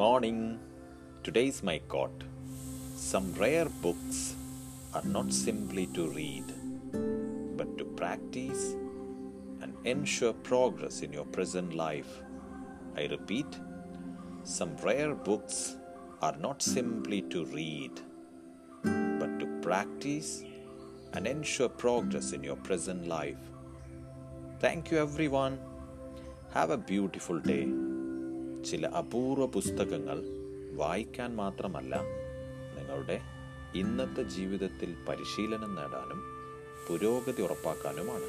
morning. Today's my quote. Some rare books are not simply to read, but to practice and ensure progress in your present life. I repeat, some rare books are not simply to read, but to practice and ensure progress in your present life. Thank you, everyone. Have a beautiful day. ചില അപൂർവ പുസ്തകങ്ങൾ വായിക്കാൻ മാത്രമല്ല നിങ്ങളുടെ ഇന്നത്തെ ജീവിതത്തിൽ പരിശീലനം നേടാനും പുരോഗതി ഉറപ്പാക്കാനുമാണ്.